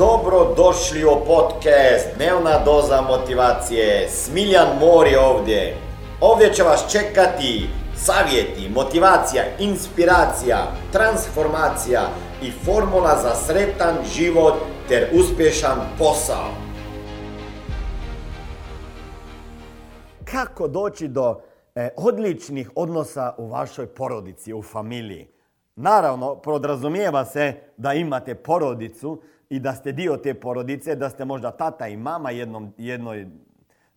Dobro došli u podcast Dnevna doza motivacije. Smiljan Mor je ovdje. Ovdje će vas čekati savjeti, motivacija, inspiracija, transformacija i formula za sretan život ter uspješan posao. Kako doći do e, odličnih odnosa u vašoj porodici, u familiji? Naravno, podrazumijeva se da imate porodicu i da ste dio te porodice, da ste možda tata i mama jednom, jednoj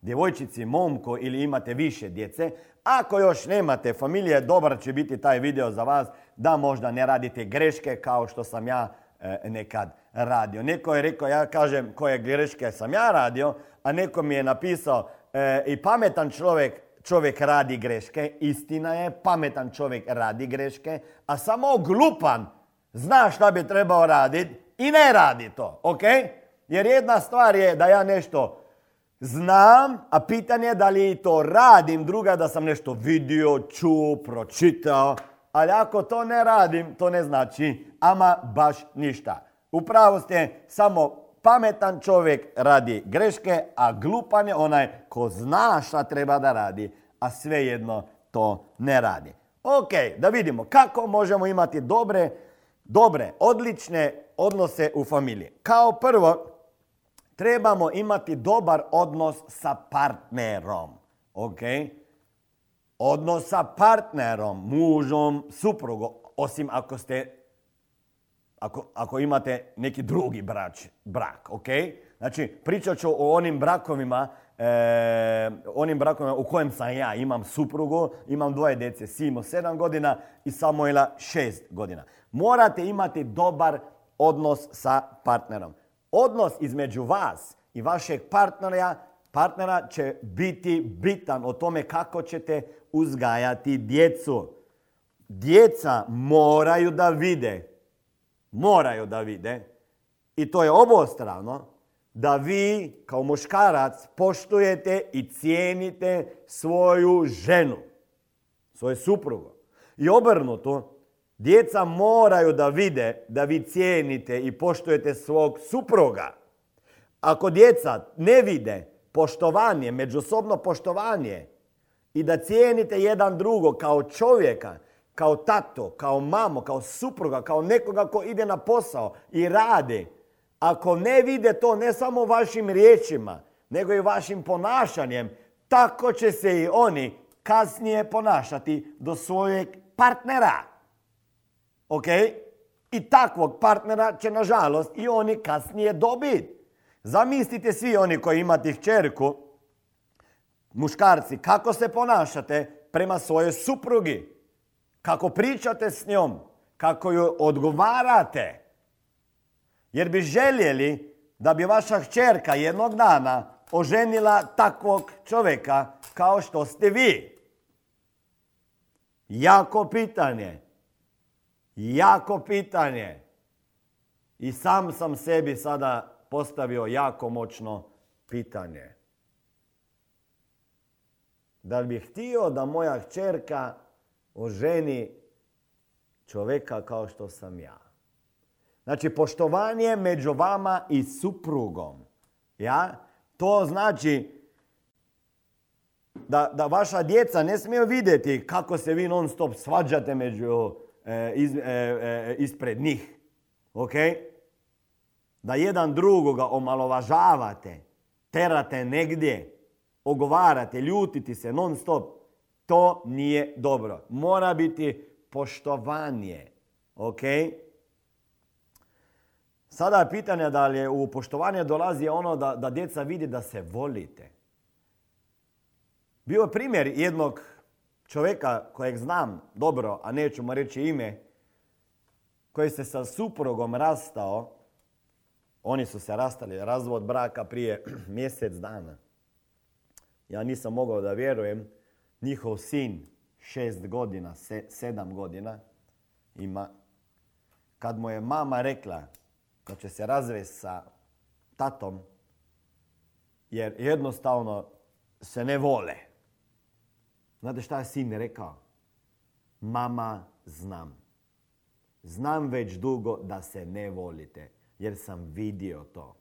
djevojčici, momko ili imate više djece. Ako još nemate familije, dobar će biti taj video za vas da možda ne radite greške kao što sam ja e, nekad radio. Neko je rekao, ja kažem koje greške sam ja radio, a neko mi je napisao e, i pametan čovjek čovjek radi greške. Istina je, pametan čovjek radi greške, a samo glupan zna šta bi trebao raditi i ne radi to, ok? Jer jedna stvar je da ja nešto znam, a pitanje je da li to radim, druga da sam nešto vidio, čuo, pročitao, ali ako to ne radim, to ne znači ama baš ništa. Upravo ste samo pametan čovjek radi greške, a glupan je onaj ko zna šta treba da radi, a svejedno to ne radi. Ok, da vidimo kako možemo imati dobre, dobre, odlične odnose u familiji. Kao prvo, trebamo imati dobar odnos sa partnerom. Ok? Odnos sa partnerom, mužom, suprugom, osim ako ste ako, ako imate neki drugi brač, brak, ok? Znači, pričat ću o onim brakovima, e, onim brakovima u kojem sam ja. Imam suprugu, imam dvoje djece, Simo 7 godina i Samuela 6 godina. Morate imati dobar odnos sa partnerom. Odnos između vas i vašeg partnera, partnera će biti bitan o tome kako ćete uzgajati djecu. Djeca moraju da vide, moraju da vide, i to je obostrano, da vi kao muškarac poštujete i cijenite svoju ženu, svoju suprugu. I obrnuto, Djeca moraju da vide da vi cijenite i poštujete svog supruga. Ako djeca ne vide poštovanje, međusobno poštovanje i da cijenite jedan drugo kao čovjeka, kao tato, kao mamo, kao supruga, kao nekoga ko ide na posao i radi, ako ne vide to ne samo vašim riječima, nego i vašim ponašanjem, tako će se i oni kasnije ponašati do svojeg partnera. Ok? I takvog partnera će nažalost i oni kasnije dobiti. Zamislite svi oni koji imate čerku, muškarci, kako se ponašate prema svojoj suprugi. Kako pričate s njom. Kako ju odgovarate. Jer bi željeli da bi vaša čerka jednog dana oženila takvog čovjeka kao što ste vi. Jako pitanje. Jako pitanje. I sam sam sebi sada postavio jako moćno pitanje. Da li bih htio da moja čerka oženi čovjeka kao što sam ja? Znači, poštovanje među vama i suprugom. Ja? To znači da, da vaša djeca ne smiju vidjeti kako se vi non stop svađate među iz, e, e, ispred njih. Ok? Da jedan drugoga omalovažavate, terate negdje, ogovarate, ljutiti se non stop. To nije dobro. Mora biti poštovanje. Ok? Sada je pitanje da li u poštovanje dolazi ono da, da djeca vidi da se volite. Bio je primjer jednog čovjeka kojeg znam dobro, a neću mu reći ime, koji se sa suprugom rastao, oni su se rastali, razvod braka prije mjesec dana. Ja nisam mogao da vjerujem, njihov sin, šest godina, sedam godina ima, kad mu je mama rekla da će se razvesti sa tatom, jer jednostavno se ne vole. Znate šta je sin rekao? Mama, znam. Znam već dugo da se ne volite. jer sam vidio to.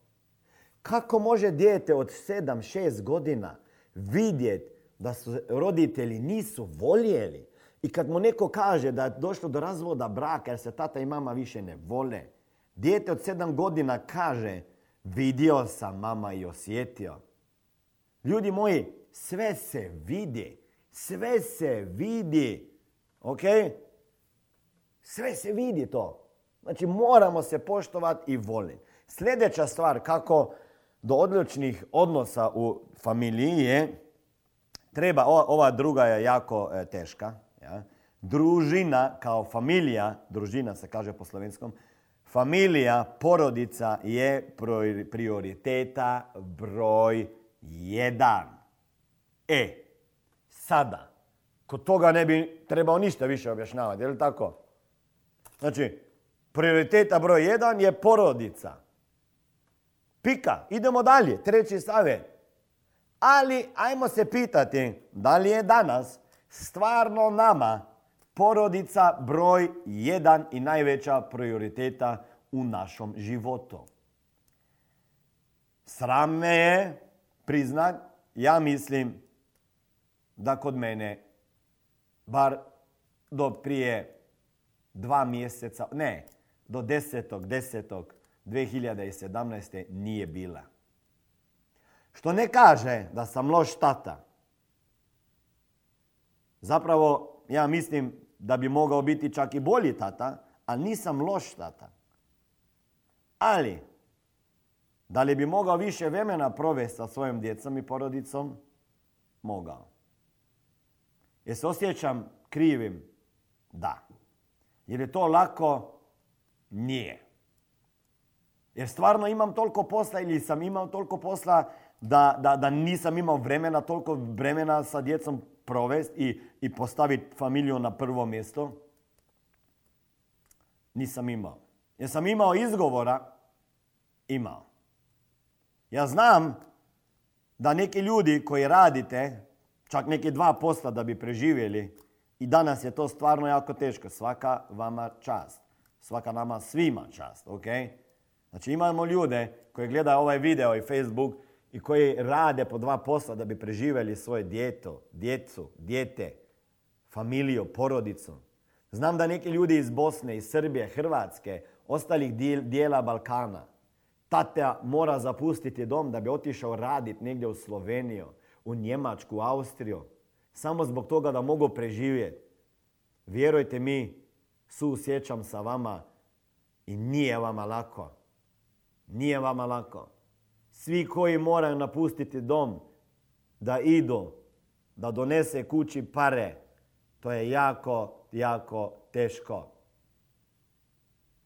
Kako može dijete od 7-6 godina vidjeti da su roditelji nisu voljeli i kad mu neko kaže da je došlo do razvoda braka jer se tata i mama više ne vole, dijete od 7 godina kaže vidio sam mama i osjetio. Ljudi moji, sve se vidi. Sve se vidi. Ok? Sve se vidi to. Znači moramo se poštovati i voliti. Sljedeća stvar kako do odličnih odnosa u familiji je, treba, ova druga je jako e, teška. Ja? Družina kao familija, družina se kaže po slovenskom, familija, porodica je prioriteta broj jedan. E, sada, kod toga ne bi trebao ništa više objašnjavati, je li tako? Znači, prioriteta broj jedan je porodica. Pika, idemo dalje, treći savjet. Ali, ajmo se pitati, da li je danas stvarno nama porodica broj jedan i najveća prioriteta u našom životu. Sram me je priznat, ja mislim da kod mene, bar do prije dva mjeseca, ne, do 10.10.2017. nije bila. Što ne kaže da sam loš tata. Zapravo, ja mislim da bi mogao biti čak i bolji tata, a nisam loš tata. Ali, da li bi mogao više vremena provesti sa svojom djecom i porodicom? Mogao. Jer se osjećam krivim? Da. Jer je to lako? Nije. Jer stvarno imam toliko posla ili sam imao toliko posla da, da, da nisam imao vremena, toliko vremena sa djecom provesti i, i postaviti familiju na prvo mjesto? Nisam imao. Jer sam imao izgovora? Imao. Ja znam da neki ljudi koji radite, čak neki dva posla da bi preživjeli, i danas je to stvarno jako teško. Svaka vama čast. Svaka nama svima čast, ok? Znači imamo ljude koji gledaju ovaj video i Facebook i koji rade po dva posla da bi preživjeli svoje djeto, djecu, dijete, familiju, porodicu. Znam da neki ljudi iz Bosne, iz Srbije, Hrvatske, ostalih dijela Balkana, tata mora zapustiti dom da bi otišao raditi negdje u Sloveniju, u Njemačku, u Austriju, samo zbog toga da mogu preživjeti. Vjerujte mi, suosjećam sa vama i nije vama lako. Nije vama lako. Svi koji moraju napustiti dom, da idu, da donese kući pare, to je jako, jako teško.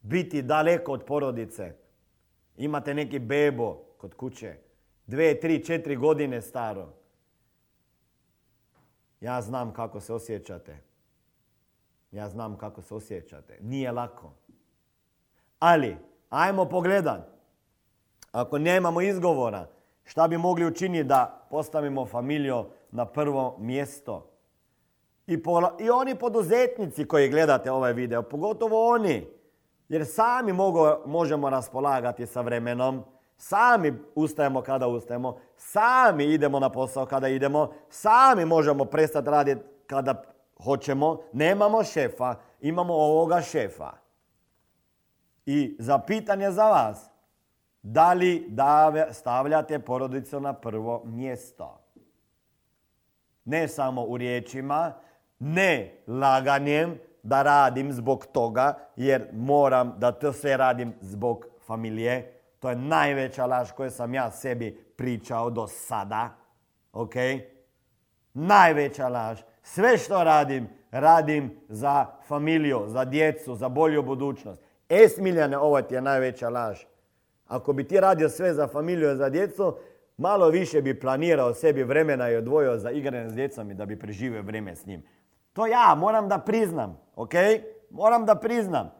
Biti daleko od porodice. Imate neki bebo kod kuće. Dve, tri, četiri godine staro. Ja znam kako se osjećate. Ja znam kako se osjećate. Nije lako. Ali, ajmo pogledat. Ako nemamo izgovora, šta bi mogli učiniti da postavimo familiju na prvo mjesto? I, I oni poduzetnici koji gledate ovaj video, pogotovo oni, jer sami mogu, možemo raspolagati sa vremenom, sami ustajemo kada ustajemo, sami idemo na posao kada idemo, sami možemo prestati raditi kada hoćemo, nemamo šefa, imamo ovoga šefa. I za pitanje za vas, da li stavljate porodicu na prvo mjesto? Ne samo u riječima, ne laganjem da radim zbog toga, jer moram da to sve radim zbog familije. To je najveća laž koju sam ja sebi pričao do sada. Ok? Najveća laž. Sve što radim, radim za familiju, za djecu, za bolju budućnost. E, Smiljane, ovo ti je najveća laž. Ako bi ti radio sve za familiju za djecu, malo više bi planirao sebi vremena i odvojio za igranje s djecom i da bi preživio vrijeme s njim. To ja moram da priznam, ok? Moram da priznam.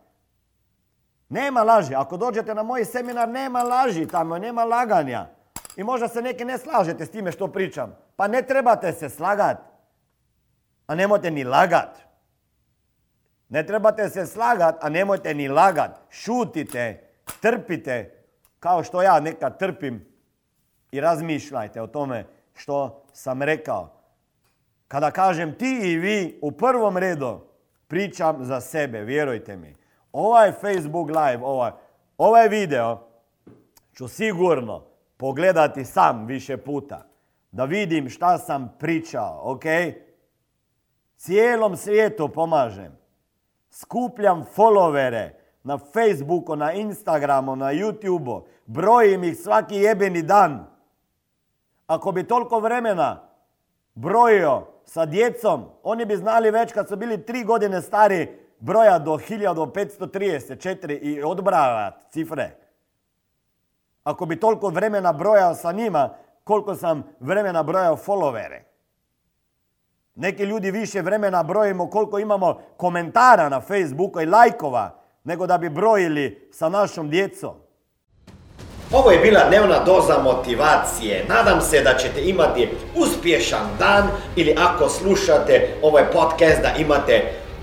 Nema laži. Ako dođete na moj seminar, nema laži tamo, nema laganja. I možda se neki ne slažete s time što pričam. Pa ne trebate se slagat. A nemojte ni lagat. Ne trebate se slagat, a nemojte ni lagat. Šutite trpite kao što ja nekad trpim i razmišljajte o tome što sam rekao. Kada kažem ti i vi, u prvom redu pričam za sebe, vjerujte mi. Ovaj Facebook live, ovaj, ovaj video ću sigurno pogledati sam više puta. Da vidim šta sam pričao, ok? Cijelom svijetu pomažem. Skupljam followere na Facebooku, na Instagramu, na YouTubeu. Brojim ih svaki jebeni dan. Ako bi toliko vremena brojio sa djecom, oni bi znali već kad su bili tri godine stari broja do 1534 i odbravati cifre. Ako bi toliko vremena brojao sa njima, koliko sam vremena brojao followere. Neki ljudi više vremena brojimo koliko imamo komentara na Facebooku i lajkova, nego da bi brojili sa našom djecom. Ovo je bila dnevna doza motivacije. Nadam se da ćete imati uspješan dan ili ako slušate ovaj podcast da imate